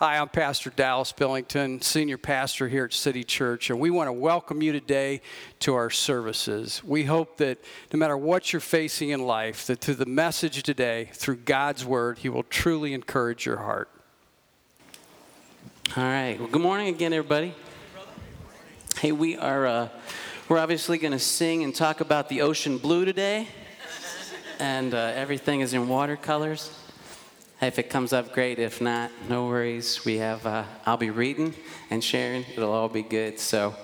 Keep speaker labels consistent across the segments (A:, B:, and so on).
A: Hi, I'm Pastor Dallas Billington, Senior Pastor here at City Church, and we want to welcome you today to our services. We hope that no matter what you're facing in life, that through the message today, through God's Word, He will truly encourage your heart.
B: All right. Well, good morning again, everybody. Hey, we are uh, we're obviously going to sing and talk about the ocean blue today, and uh, everything is in watercolors. If it comes up, great. If not, no worries. We have, uh, I'll be reading and sharing. It'll all be good. So,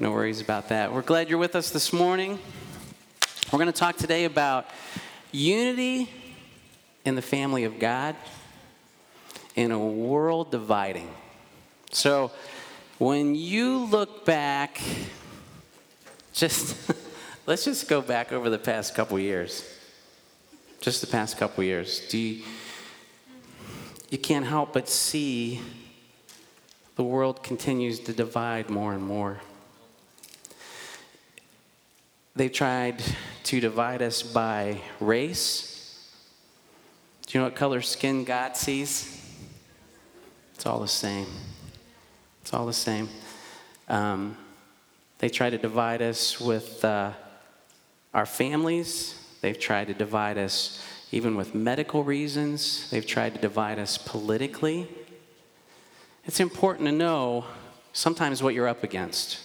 B: no worries about that. We're glad you're with us this morning. We're going to talk today about unity in the family of God in a world dividing. So, when you look back, just let's just go back over the past couple years. Just the past couple years. Do you, you can't help but see the world continues to divide more and more. They've tried to divide us by race. Do you know what color skin God sees? It's all the same. It's all the same. Um, they try to divide us with uh, our families. They've tried to divide us even with medical reasons. They've tried to divide us politically. It's important to know sometimes what you're up against.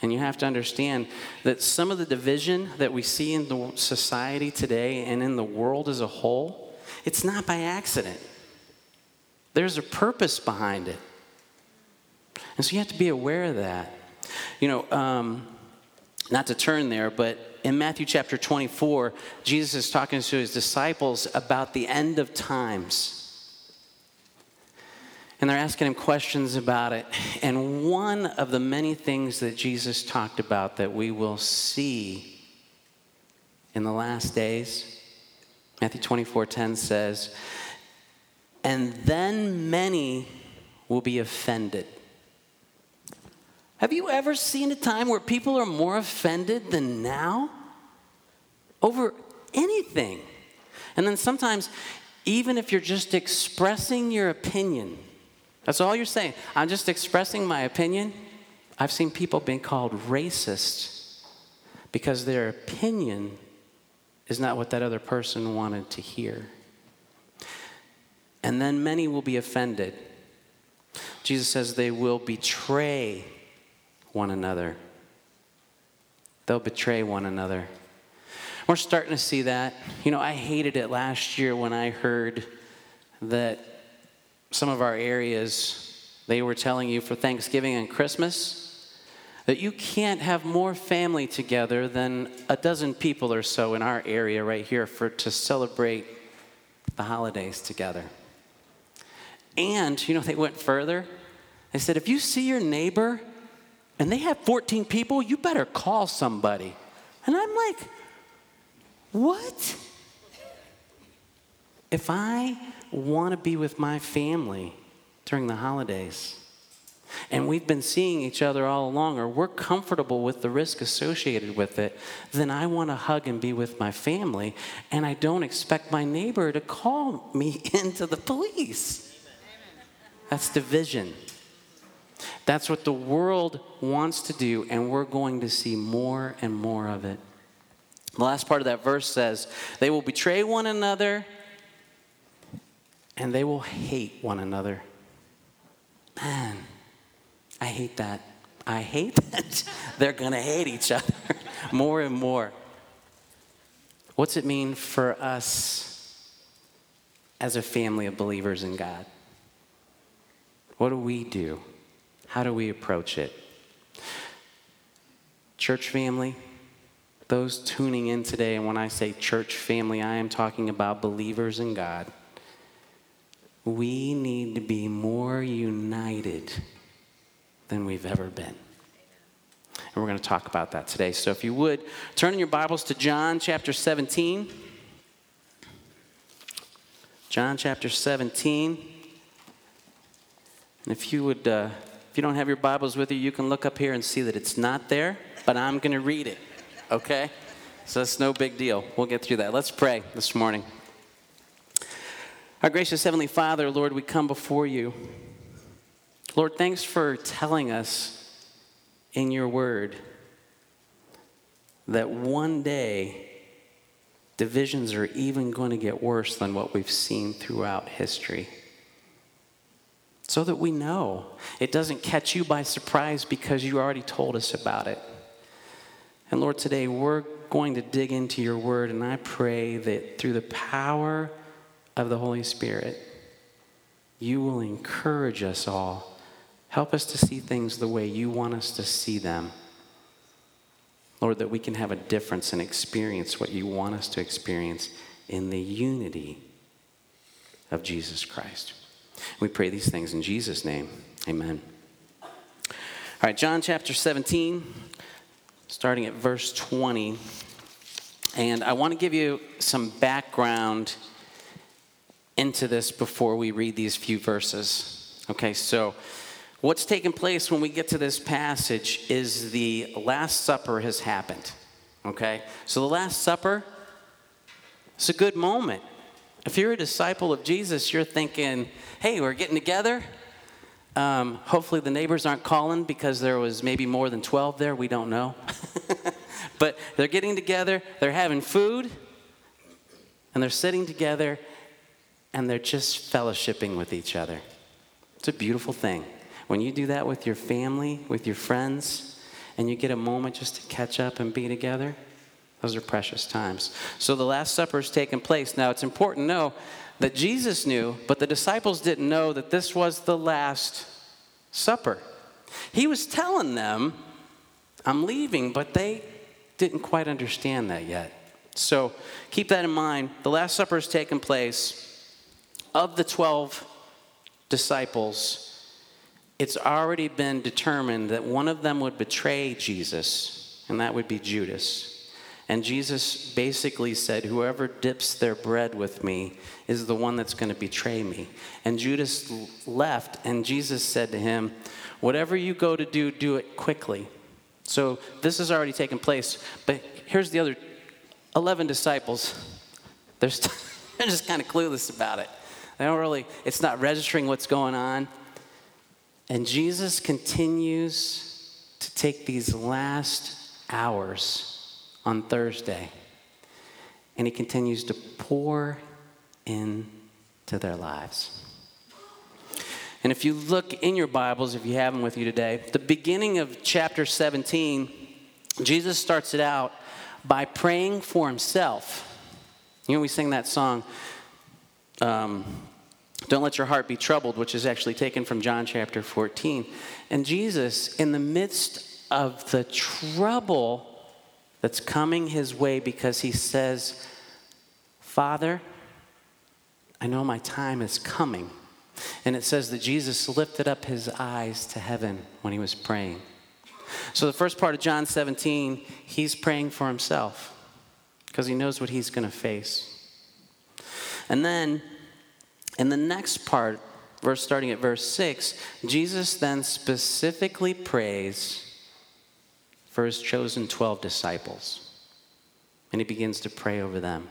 B: And you have to understand that some of the division that we see in the society today and in the world as a whole, it's not by accident. There's a purpose behind it. And so you have to be aware of that. You know, um, not to turn there, but in Matthew chapter 24, Jesus is talking to his disciples about the end of times. And they're asking him questions about it. And one of the many things that Jesus talked about that we will see in the last days, Matthew 24 10 says, And then many will be offended. Have you ever seen a time where people are more offended than now? Over anything. And then sometimes, even if you're just expressing your opinion, that's all you're saying. I'm just expressing my opinion. I've seen people being called racist because their opinion is not what that other person wanted to hear. And then many will be offended. Jesus says they will betray one another. They'll betray one another. We're starting to see that. You know, I hated it last year when I heard that some of our areas, they were telling you for Thanksgiving and Christmas that you can't have more family together than a dozen people or so in our area right here for to celebrate the holidays together. And, you know, they went further. They said, if you see your neighbor and they have 14 people, you better call somebody. And I'm like, what? If I want to be with my family during the holidays, and we've been seeing each other all along, or we're comfortable with the risk associated with it, then I want to hug and be with my family, and I don't expect my neighbor to call me into the police. That's division. That's what the world wants to do, and we're going to see more and more of it. The last part of that verse says, They will betray one another and they will hate one another. Man, I hate that. I hate that. They're going to hate each other more and more. What's it mean for us as a family of believers in God? What do we do? How do we approach it? Church family, those tuning in today, and when I say church family, I am talking about believers in God. We need to be more united than we've ever been. And we're going to talk about that today. So if you would, turn in your Bibles to John chapter 17. John chapter 17. And if you would. Uh, if you don't have your Bibles with you, you can look up here and see that it's not there, but I'm going to read it, okay? So it's no big deal. We'll get through that. Let's pray this morning. Our gracious Heavenly Father, Lord, we come before you. Lord, thanks for telling us in your word that one day divisions are even going to get worse than what we've seen throughout history. So that we know it doesn't catch you by surprise because you already told us about it. And Lord, today we're going to dig into your word, and I pray that through the power of the Holy Spirit, you will encourage us all. Help us to see things the way you want us to see them. Lord, that we can have a difference and experience what you want us to experience in the unity of Jesus Christ. We pray these things in Jesus' name. Amen. All right, John chapter 17, starting at verse 20. And I want to give you some background into this before we read these few verses. Okay, so what's taking place when we get to this passage is the Last Supper has happened. Okay, so the Last Supper, it's a good moment. If you're a disciple of Jesus, you're thinking, hey, we're getting together. Um, hopefully, the neighbors aren't calling because there was maybe more than 12 there. We don't know. but they're getting together, they're having food, and they're sitting together, and they're just fellowshipping with each other. It's a beautiful thing. When you do that with your family, with your friends, and you get a moment just to catch up and be together, those are precious times. So the Last Supper is taking place. Now, it's important to know that Jesus knew, but the disciples didn't know that this was the Last Supper. He was telling them, I'm leaving, but they didn't quite understand that yet. So keep that in mind. The Last Supper has taken place. Of the 12 disciples, it's already been determined that one of them would betray Jesus, and that would be Judas. And Jesus basically said, Whoever dips their bread with me is the one that's going to betray me. And Judas left, and Jesus said to him, Whatever you go to do, do it quickly. So this has already taken place. But here's the other 11 disciples. They're, st- they're just kind of clueless about it. They don't really, it's not registering what's going on. And Jesus continues to take these last hours on Thursday, and he continues to pour into their lives. And if you look in your Bibles, if you have them with you today, the beginning of chapter 17, Jesus starts it out by praying for himself. You know, we sing that song, um, Don't Let Your Heart Be Troubled, which is actually taken from John chapter 14. And Jesus, in the midst of the trouble that's coming his way because he says, Father, I know my time is coming. And it says that Jesus lifted up his eyes to heaven when he was praying. So, the first part of John 17, he's praying for himself because he knows what he's going to face. And then, in the next part, verse starting at verse 6, Jesus then specifically prays for his chosen 12 disciples. And he begins to pray over them.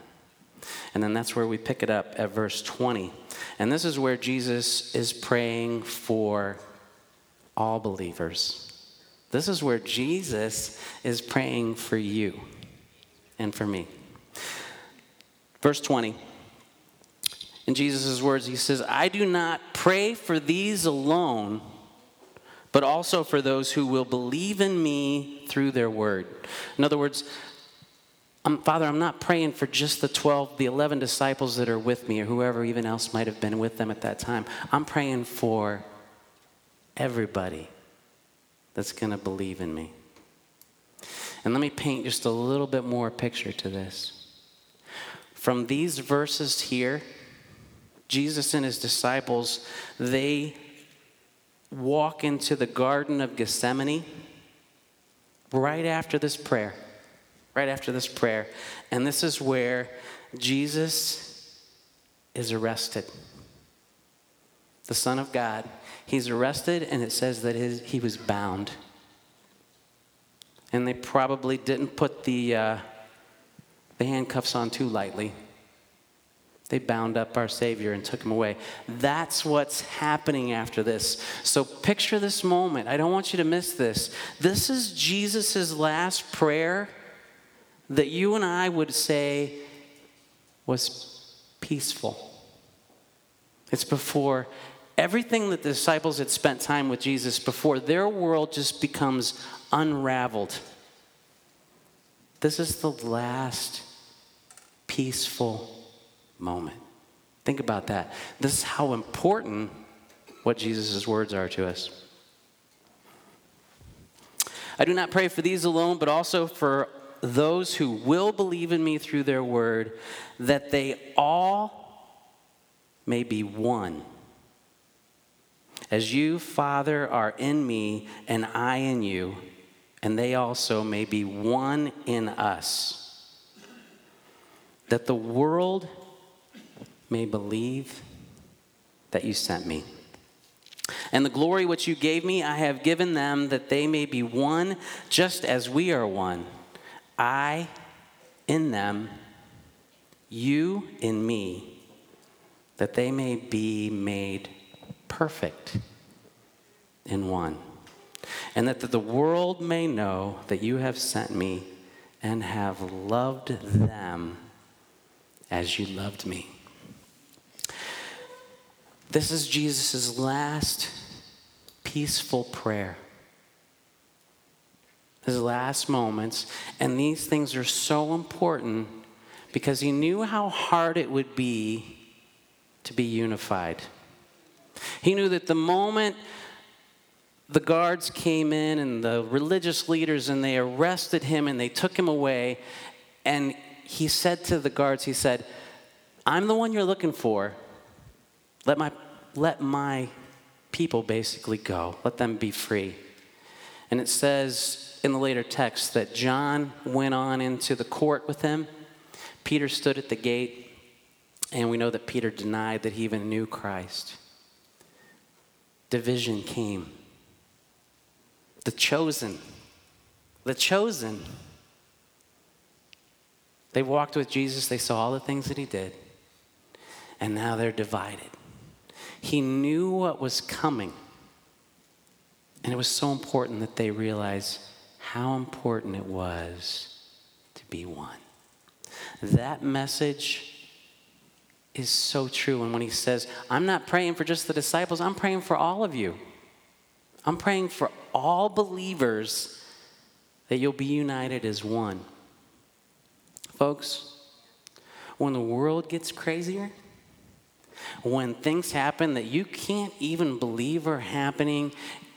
B: And then that's where we pick it up at verse 20. And this is where Jesus is praying for all believers. This is where Jesus is praying for you and for me. Verse 20. In Jesus' words, he says, I do not pray for these alone but also for those who will believe in me through their word. In other words, I'm, Father, I'm not praying for just the 12, the 11 disciples that are with me, or whoever even else might have been with them at that time. I'm praying for everybody that's going to believe in me. And let me paint just a little bit more picture to this. From these verses here, Jesus and his disciples, they walk into the Garden of Gethsemane right after this prayer. Right after this prayer. And this is where Jesus is arrested. The Son of God. He's arrested, and it says that his, he was bound. And they probably didn't put the, uh, the handcuffs on too lightly. They bound up our Savior and took him away. That's what's happening after this. So picture this moment. I don't want you to miss this. This is Jesus' last prayer that you and I would say was peaceful. It's before everything that the disciples had spent time with Jesus, before their world just becomes unraveled. This is the last peaceful moment. Think about that. This is how important what Jesus' words are to us. I do not pray for these alone, but also for those who will believe in me through their word, that they all may be one. As you, Father, are in me and I in you, and they also may be one in us. That the world may believe that you sent me. And the glory which you gave me, I have given them that they may be one, just as we are one. I in them, you in me, that they may be made perfect in one. And that the world may know that you have sent me and have loved them as you loved me. This is Jesus' last peaceful prayer. His last moments. And these things are so important because he knew how hard it would be to be unified. He knew that the moment the guards came in and the religious leaders and they arrested him and they took him away, and he said to the guards, He said, I'm the one you're looking for. Let my, let my people basically go, let them be free. And it says in the later text that John went on into the court with him. Peter stood at the gate, and we know that Peter denied that he even knew Christ. Division came. The chosen, the chosen. They walked with Jesus, they saw all the things that he did, and now they're divided. He knew what was coming. And it was so important that they realize how important it was to be one. That message is so true. And when he says, I'm not praying for just the disciples, I'm praying for all of you. I'm praying for all believers that you'll be united as one. Folks, when the world gets crazier, when things happen that you can't even believe are happening,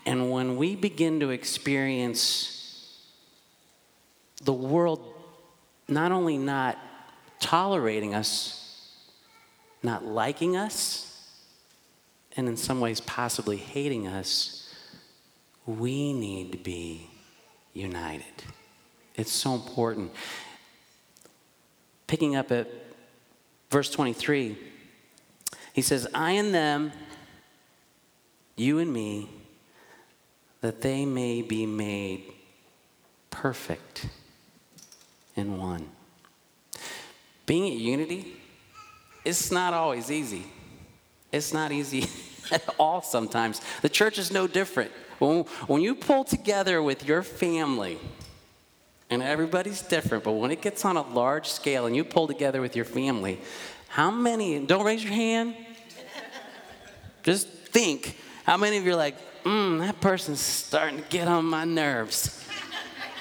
B: and when we begin to experience the world not only not tolerating us, not liking us, and in some ways possibly hating us, we need to be united. It's so important. Picking up at verse 23. He says, I and them, you and me, that they may be made perfect in one. Being at unity, it's not always easy. It's not easy at all sometimes. The church is no different. When, when you pull together with your family, and everybody's different, but when it gets on a large scale and you pull together with your family, how many, don't raise your hand, just think how many of you are like, mm, that person's starting to get on my nerves.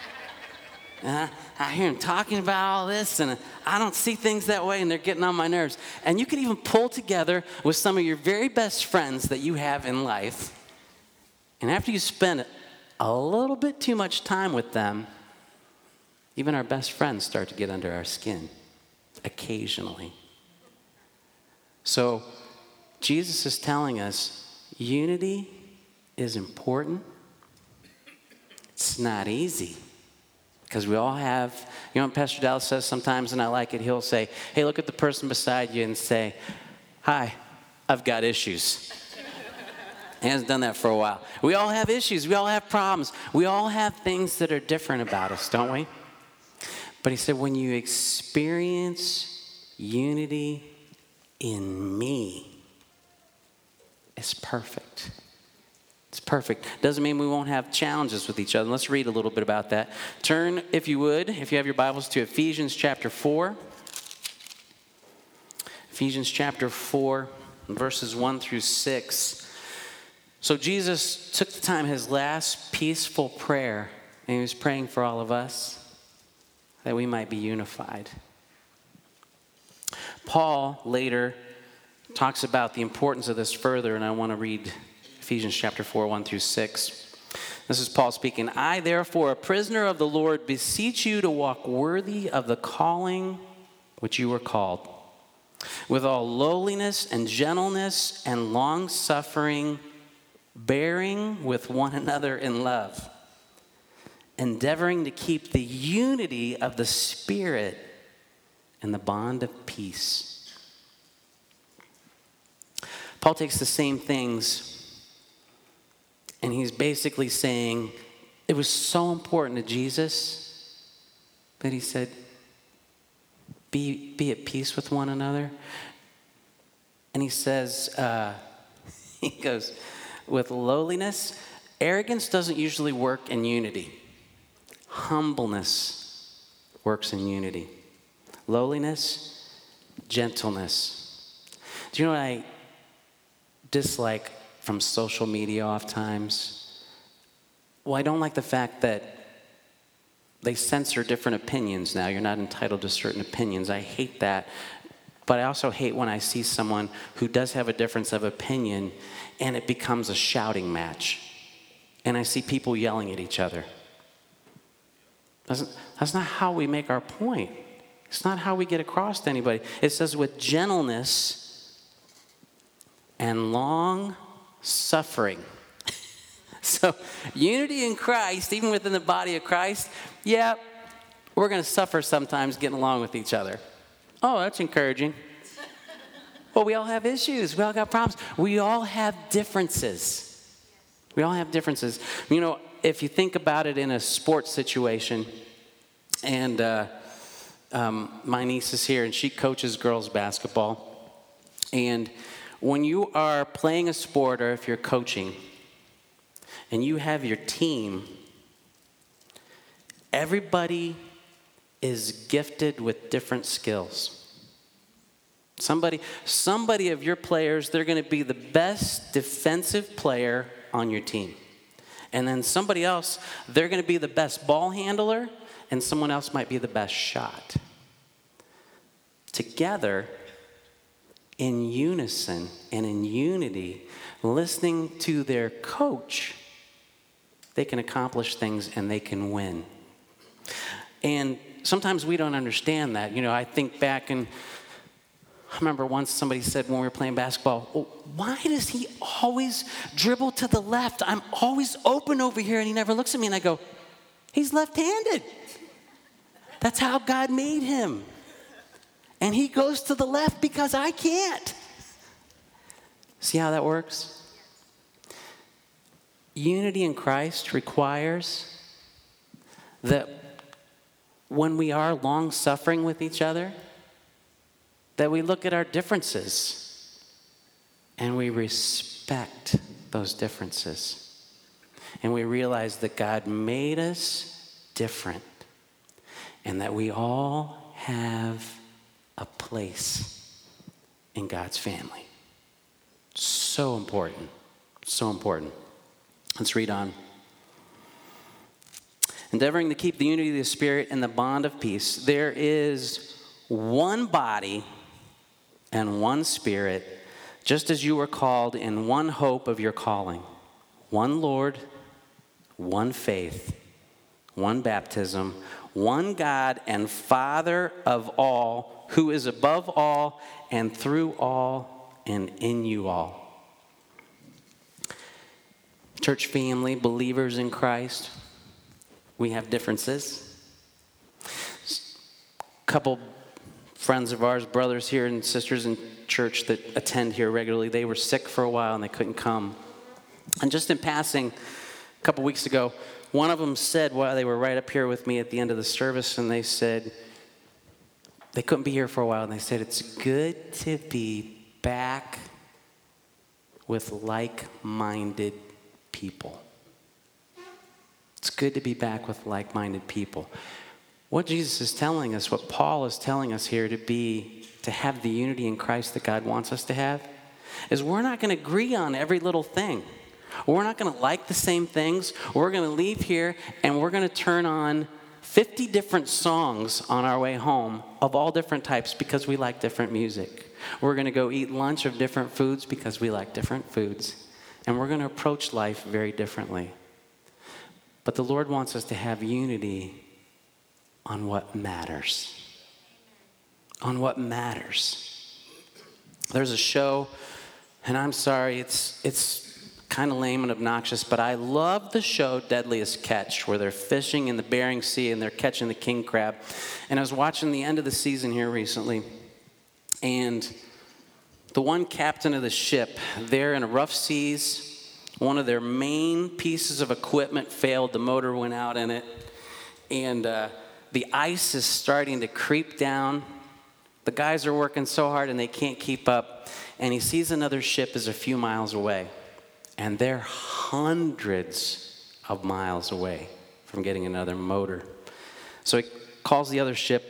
B: I, I hear them talking about all this, and I don't see things that way, and they're getting on my nerves. And you can even pull together with some of your very best friends that you have in life. And after you spend a little bit too much time with them, even our best friends start to get under our skin occasionally. So, Jesus is telling us unity is important. It's not easy because we all have, you know, Pastor Dallas says sometimes, and I like it, he'll say, Hey, look at the person beside you and say, Hi, I've got issues. he hasn't done that for a while. We all have issues, we all have problems, we all have things that are different about us, don't we? But he said, when you experience unity in me it's perfect. It's perfect. Doesn't mean we won't have challenges with each other. Let's read a little bit about that. Turn, if you would, if you have your Bibles, to Ephesians chapter 4. Ephesians chapter 4, verses 1 through 6. So Jesus took the time, his last peaceful prayer, and he was praying for all of us that we might be unified. Paul later talks about the importance of this further, and I want to read Ephesians chapter 4, 1 through 6. This is Paul speaking. I, therefore, a prisoner of the Lord, beseech you to walk worthy of the calling which you were called, with all lowliness and gentleness and long suffering, bearing with one another in love, endeavoring to keep the unity of the Spirit and the bond of peace. Paul takes the same things and he's basically saying it was so important to Jesus that he said, be, be at peace with one another. And he says, uh, he goes, with lowliness, arrogance doesn't usually work in unity. Humbleness works in unity. Lowliness, gentleness. Do you know what I dislike from social media oftentimes? Well, I don't like the fact that they censor different opinions now. You're not entitled to certain opinions. I hate that. But I also hate when I see someone who does have a difference of opinion and it becomes a shouting match. And I see people yelling at each other. That's, that's not how we make our point. It's not how we get across to anybody. It says, with gentleness and long suffering. so, unity in Christ, even within the body of Christ, yeah, we're going to suffer sometimes getting along with each other. Oh, that's encouraging. well, we all have issues. We all got problems. We all have differences. We all have differences. You know, if you think about it in a sports situation, and uh, um, my niece is here and she coaches girls basketball. And when you are playing a sport or if you're coaching and you have your team, everybody is gifted with different skills. Somebody, somebody of your players, they're going to be the best defensive player on your team. And then somebody else, they're going to be the best ball handler and someone else might be the best shot. Together, in unison and in unity, listening to their coach, they can accomplish things and they can win. And sometimes we don't understand that. You know, I think back and I remember once somebody said when we were playing basketball, well, why does he always dribble to the left? I'm always open over here and he never looks at me. And I go, he's left handed. That's how God made him. And he goes to the left because I can't. See how that works? Unity in Christ requires that when we are long suffering with each other, that we look at our differences and we respect those differences. And we realize that God made us different and that we all have a place in God's family. So important. So important. Let's read on. Endeavoring to keep the unity of the Spirit and the bond of peace, there is one body and one Spirit, just as you were called in one hope of your calling one Lord, one faith, one baptism, one God and Father of all, who is above all and through all and in you all. Church family, believers in Christ, we have differences. Couple friends of ours, brothers here and sisters in church that attend here regularly, they were sick for a while and they couldn't come. And just in passing, a couple weeks ago, one of them said while they were right up here with me at the end of the service, and they said, they couldn't be here for a while, and they said, It's good to be back with like minded people. It's good to be back with like minded people. What Jesus is telling us, what Paul is telling us here to be, to have the unity in Christ that God wants us to have, is we're not going to agree on every little thing. We're not going to like the same things. We're going to leave here and we're going to turn on 50 different songs on our way home of all different types because we like different music. We're going to go eat lunch of different foods because we like different foods. And we're going to approach life very differently. But the Lord wants us to have unity on what matters. On what matters. There's a show, and I'm sorry, it's, it's kind of lame and obnoxious, but I love the show Deadliest Catch, where they're fishing in the Bering Sea and they're catching the king crab. And I was watching the end of the season here recently, and the one captain of the ship, they're in rough seas. One of their main pieces of equipment failed, the motor went out in it, and uh, the ice is starting to creep down. The guys are working so hard and they can't keep up, and he sees another ship is a few miles away and they're hundreds of miles away from getting another motor. So he calls the other ship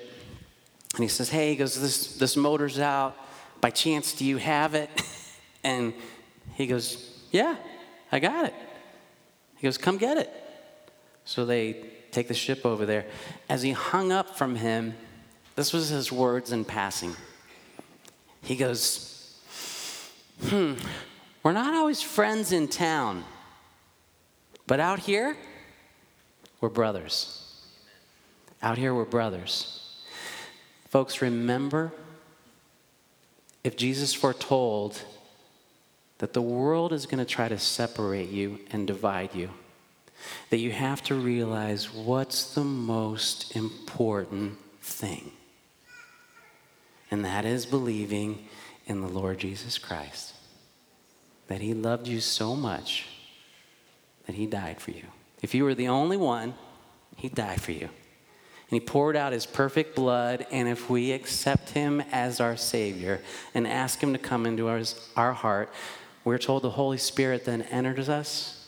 B: and he says, Hey, he goes, this, this motor's out. By chance, do you have it? And he goes, Yeah, I got it. He goes, Come get it. So they take the ship over there. As he hung up from him, this was his words in passing. He goes, Hmm, we're not always friends in town, but out here, we're brothers. Out here, we're brothers. Folks, remember if Jesus foretold that the world is going to try to separate you and divide you, that you have to realize what's the most important thing. And that is believing in the Lord Jesus Christ that He loved you so much that He died for you. If you were the only one, He died for you. And He poured out His perfect blood. And if we accept Him as our Savior and ask Him to come into our, our heart, we're told the Holy Spirit then enters us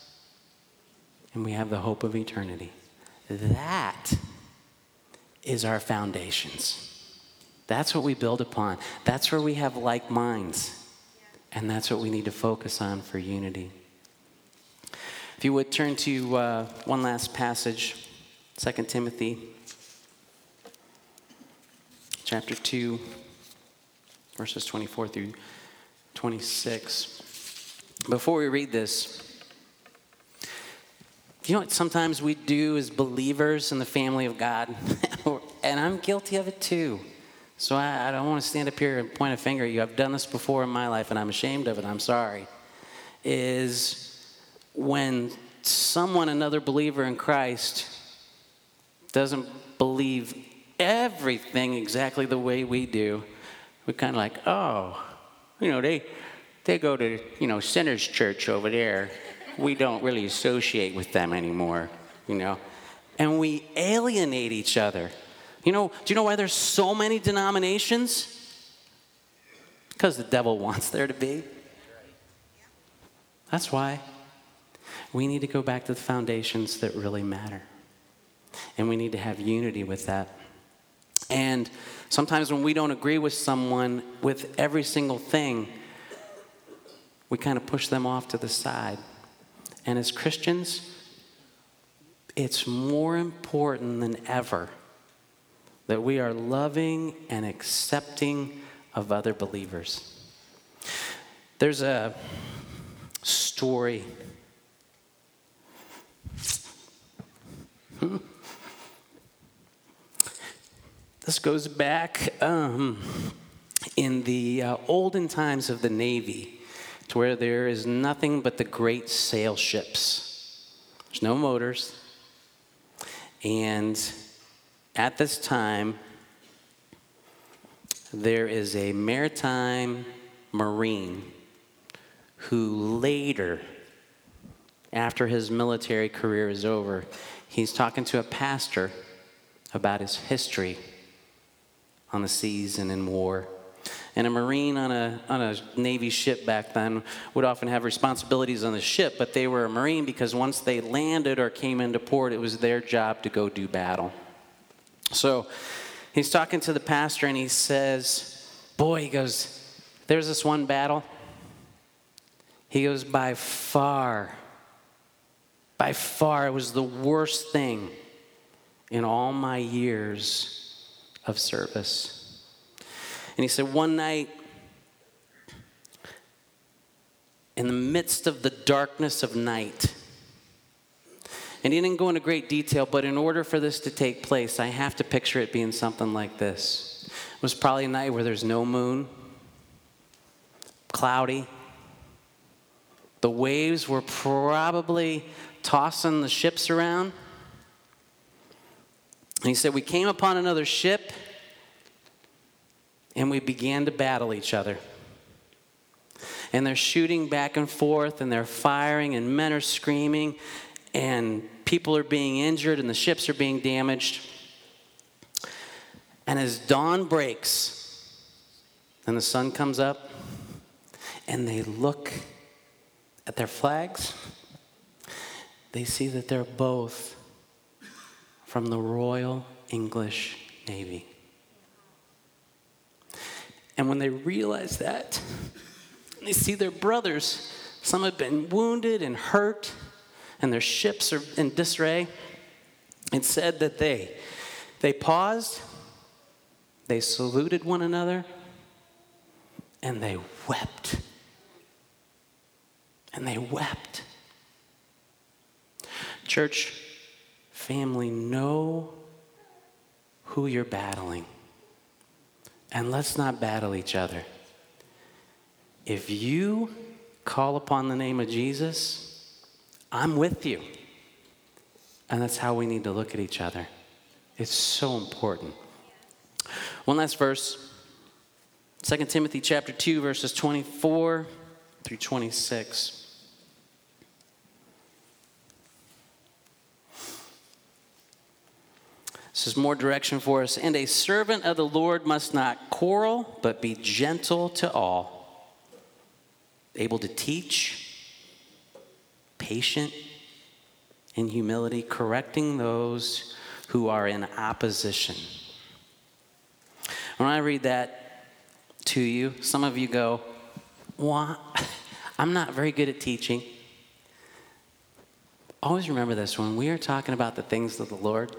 B: and we have the hope of eternity. That is our foundations. That's what we build upon. That's where we have like minds. And that's what we need to focus on for unity. If you would turn to uh, one last passage, 2 Timothy chapter 2, verses 24 through 26. Before we read this, you know what sometimes we do as believers in the family of God? and I'm guilty of it too. So I, I don't want to stand up here and point a finger at you. I've done this before in my life and I'm ashamed of it. I'm sorry. Is when someone, another believer in Christ, doesn't believe everything exactly the way we do, we're kind of like, oh, you know, they, they go to, you know, Sinners Church over there. We don't really associate with them anymore, you know. And we alienate each other. You know, do you know why there's so many denominations? Because the devil wants there to be. That's why. We need to go back to the foundations that really matter. And we need to have unity with that. And sometimes when we don't agree with someone with every single thing, we kind of push them off to the side. And as Christians, it's more important than ever that we are loving and accepting of other believers. There's a story. This goes back um, in the uh, olden times of the Navy where there is nothing but the great sail ships. There's no motors. And at this time, there is a maritime marine who later, after his military career is over, he's talking to a pastor about his history on the seas and in war. And a Marine on a, on a Navy ship back then would often have responsibilities on the ship, but they were a Marine because once they landed or came into port, it was their job to go do battle. So he's talking to the pastor and he says, Boy, he goes, there's this one battle. He goes, by far, by far, it was the worst thing in all my years of service. And he said, one night, in the midst of the darkness of night, and he didn't go into great detail, but in order for this to take place, I have to picture it being something like this. It was probably a night where there's no moon, cloudy. The waves were probably tossing the ships around. And he said, We came upon another ship and we began to battle each other. And they're shooting back and forth and they're firing, and men are screaming, and people are being injured, and the ships are being damaged. And as dawn breaks and the sun comes up, and they look at their flags, they see that they're both from the Royal English Navy. And when they realize that, they see their brothers, some have been wounded and hurt, and their ships are in disarray. It said that they they paused, they saluted one another, and they wept and they wept. Church, family, know who you're battling. And let's not battle each other. If you call upon the name of Jesus, I'm with you. And that's how we need to look at each other. It's so important. One last verse 2 Timothy chapter 2 verses 24 through 26. This is more direction for us. And a servant of the Lord must not quarrel, but be gentle to all, able to teach, patient in humility, correcting those who are in opposition. When I read that to you, some of you go, What? I'm not very good at teaching. Always remember this when we are talking about the things of the Lord,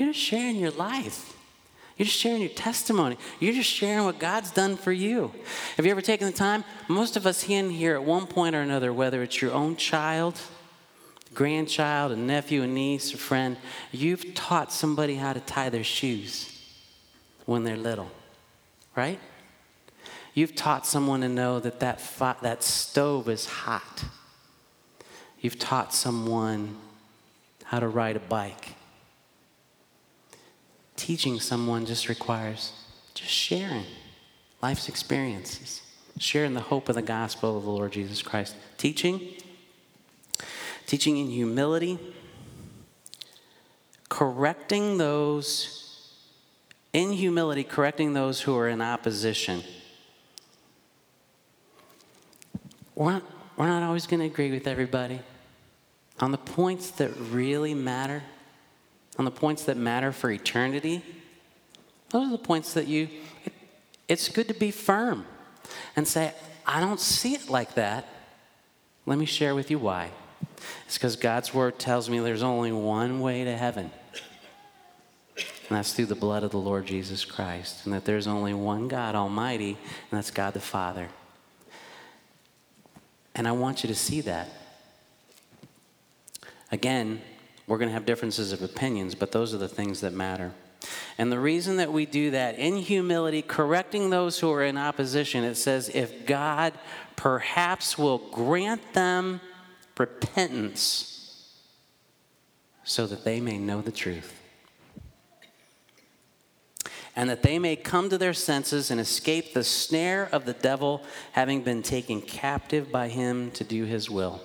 B: you're just sharing your life. You're just sharing your testimony. You're just sharing what God's done for you. Have you ever taken the time? Most of us in here at one point or another, whether it's your own child, grandchild, a nephew, a niece, a friend, you've taught somebody how to tie their shoes when they're little, right? You've taught someone to know that that, that stove is hot. You've taught someone how to ride a bike teaching someone just requires just sharing life's experiences, sharing the hope of the gospel of the Lord Jesus Christ. Teaching, teaching in humility, correcting those, in humility, correcting those who are in opposition. We're not, we're not always going to agree with everybody. On the points that really matter, on the points that matter for eternity, those are the points that you, it, it's good to be firm and say, I don't see it like that. Let me share with you why. It's because God's word tells me there's only one way to heaven. And that's through the blood of the Lord Jesus Christ. And that there's only one God Almighty, and that's God the Father. And I want you to see that. Again, we're going to have differences of opinions, but those are the things that matter. And the reason that we do that in humility, correcting those who are in opposition, it says, if God perhaps will grant them repentance so that they may know the truth. And that they may come to their senses and escape the snare of the devil, having been taken captive by him to do his will.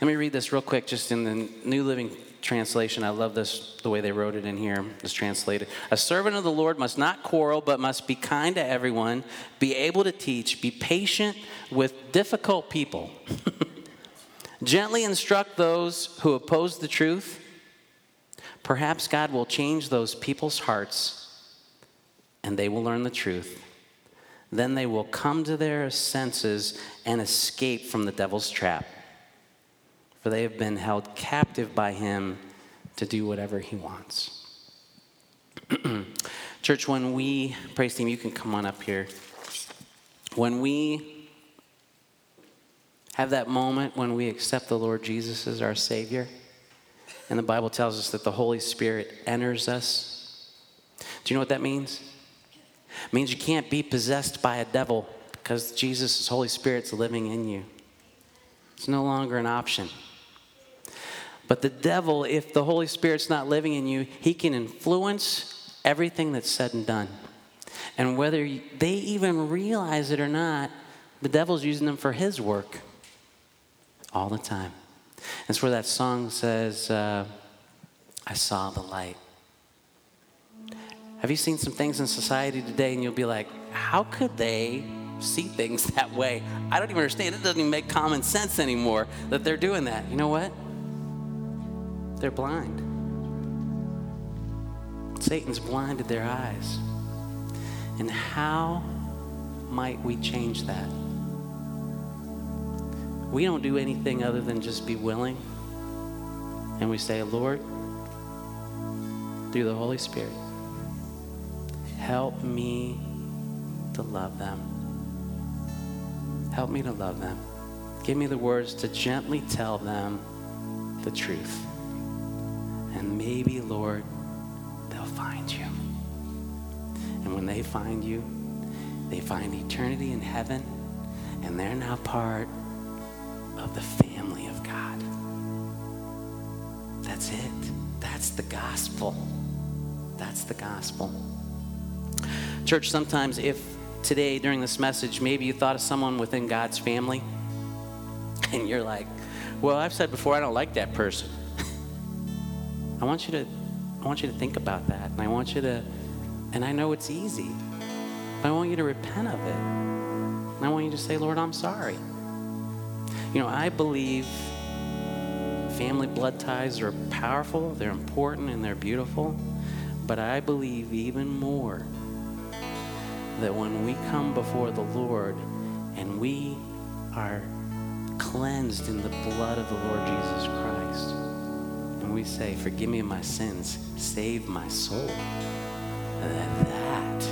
B: Let me read this real quick, just in the New Living translation, I love this, the way they wrote it in here. It's translated. A servant of the Lord must not quarrel, but must be kind to everyone, be able to teach, be patient with difficult people, gently instruct those who oppose the truth. Perhaps God will change those people's hearts and they will learn the truth. Then they will come to their senses and escape from the devil's trap for they have been held captive by him to do whatever he wants. Church, when we, praise team, you can come on up here. When we have that moment when we accept the Lord Jesus as our Savior, and the Bible tells us that the Holy Spirit enters us, do you know what that means? It means you can't be possessed by a devil because Jesus' Holy Spirit's living in you. It's no longer an option. But the devil, if the Holy Spirit's not living in you, he can influence everything that's said and done. And whether they even realize it or not, the devil's using them for his work all the time. That's where that song says, uh, I saw the light. Have you seen some things in society today and you'll be like, how could they see things that way? I don't even understand. It doesn't even make common sense anymore that they're doing that. You know what? They're blind. Satan's blinded their eyes. And how might we change that? We don't do anything other than just be willing. And we say, Lord, through the Holy Spirit, help me to love them. Help me to love them. Give me the words to gently tell them the truth. And maybe, Lord, they'll find you. And when they find you, they find eternity in heaven, and they're now part of the family of God. That's it. That's the gospel. That's the gospel. Church, sometimes if today during this message, maybe you thought of someone within God's family, and you're like, well, I've said before, I don't like that person. I want you to I want you to think about that. And I want you to and I know it's easy. But I want you to repent of it. And I want you to say, "Lord, I'm sorry." You know, I believe family blood ties are powerful, they're important and they're beautiful, but I believe even more that when we come before the Lord and we are cleansed in the blood of the Lord Jesus Christ, we say, Forgive me my sins, save my soul, that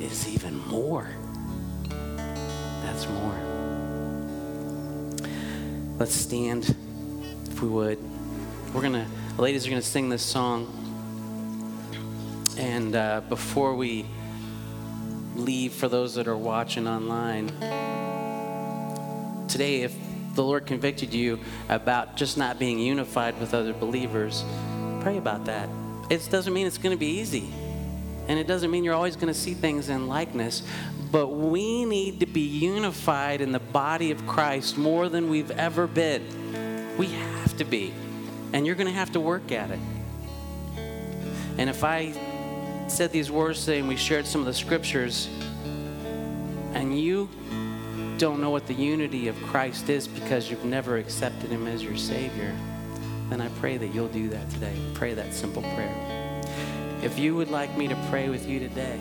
B: is even more. That's more. Let's stand, if we would. We're going to, ladies are going to sing this song. And uh, before we leave, for those that are watching online, today, if the Lord convicted you about just not being unified with other believers, pray about that. It doesn't mean it's going to be easy. And it doesn't mean you're always going to see things in likeness. But we need to be unified in the body of Christ more than we've ever been. We have to be. And you're going to have to work at it. And if I said these words saying we shared some of the scriptures, and you don't know what the unity of Christ is because you've never accepted Him as your Savior, then I pray that you'll do that today. Pray that simple prayer. If you would like me to pray with you today,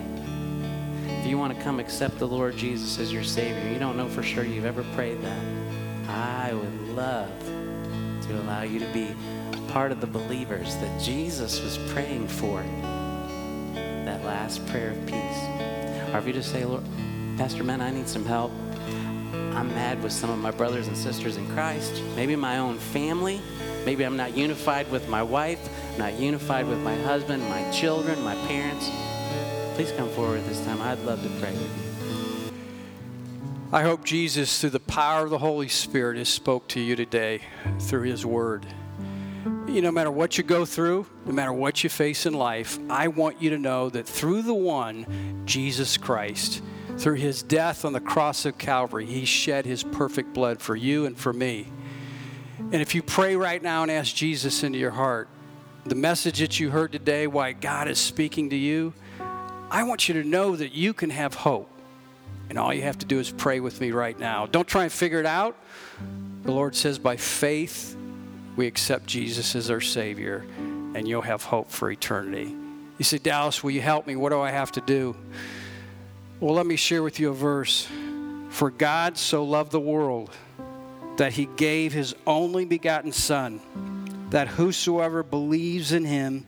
B: if you want to come accept the Lord Jesus as your Savior, you don't know for sure you've ever prayed that, I would love to allow you to be part of the believers that Jesus was praying for. That last prayer of peace. Or if you just say, Lord, Pastor Ben, I need some help. I'm mad with some of my brothers and sisters in Christ, maybe my own family. Maybe I'm not unified with my wife, not unified with my husband, my children, my parents. Please come forward this time. I'd love to pray with you.
A: I hope Jesus, through the power of the Holy Spirit, has spoke to you today through His Word. You know, no matter what you go through, no matter what you face in life, I want you to know that through the one, Jesus Christ, through his death on the cross of Calvary, he shed his perfect blood for you and for me. And if you pray right now and ask Jesus into your heart, the message that you heard today, why God is speaking to you, I want you to know that you can have hope. And all you have to do is pray with me right now. Don't try and figure it out. The Lord says, by faith, we accept Jesus as our Savior, and you'll have hope for eternity. You say, Dallas, will you help me? What do I have to do? Well, let me share with you a verse. For God so loved the world that he gave his only begotten Son, that whosoever believes in him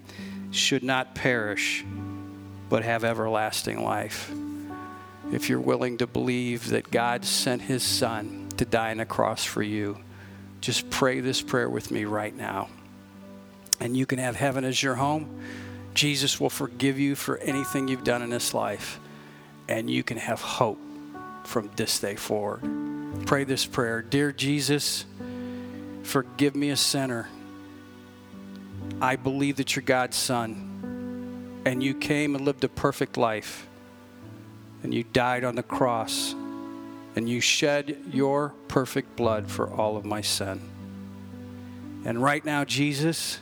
A: should not perish, but have everlasting life. If you're willing to believe that God sent his Son to die on a cross for you, just pray this prayer with me right now. And you can have heaven as your home. Jesus will forgive you for anything you've done in this life, and you can have hope from this day forward. Pray this prayer Dear Jesus, forgive me a sinner. I believe that you're God's Son, and you came and lived a perfect life, and you died on the cross, and you shed your perfect blood for all of my sin. And right now, Jesus,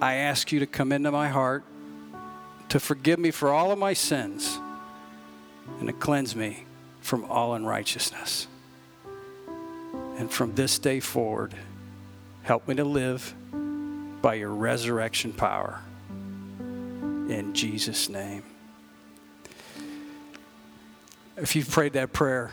A: I ask you to come into my heart, to forgive me for all of my sins, and to cleanse me from all unrighteousness. And from this day forward, help me to live by your resurrection power. In Jesus' name. If you've prayed that prayer,